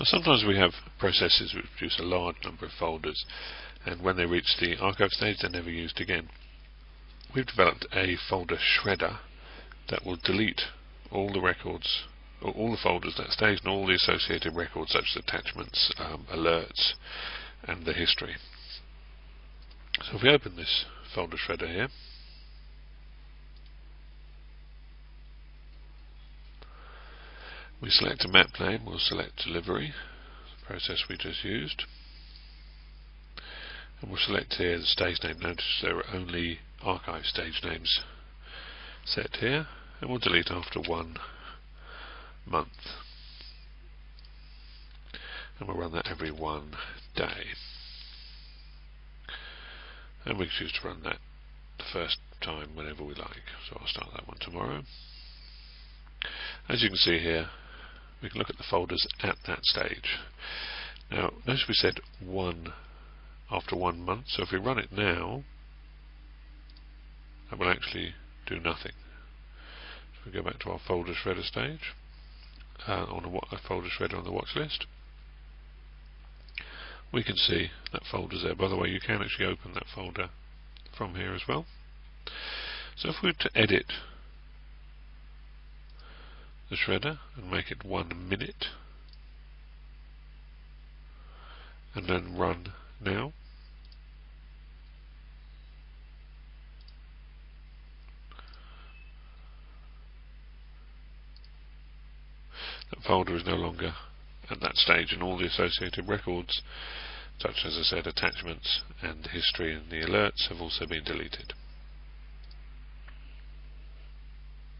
Now sometimes we have processes which produce a large number of folders and when they reach the archive stage they're never used again. We've developed a folder shredder that will delete all the records or all the folders that stage and all the associated records such as attachments, um, alerts and the history. So if we open this folder shredder here we select a map name, we'll select delivery, the process we just used. And we'll select here the stage name. Notice there are only archive stage names set here and we'll delete after one month. And we'll run that every one day. And we can choose to run that the first time whenever we like. So I'll start that one tomorrow. As you can see here we can look at the folders at that stage now notice we said one after one month so if we run it now that will actually do nothing so we go back to our folder shredder stage uh, on a, folder shredder on the watch list we can see that folder's there. By the way, you can actually open that folder from here as well. So if we were to edit the shredder and make it one minute and then run now that folder is no longer at that stage and all the associated records such as I said attachments and history and the alerts have also been deleted.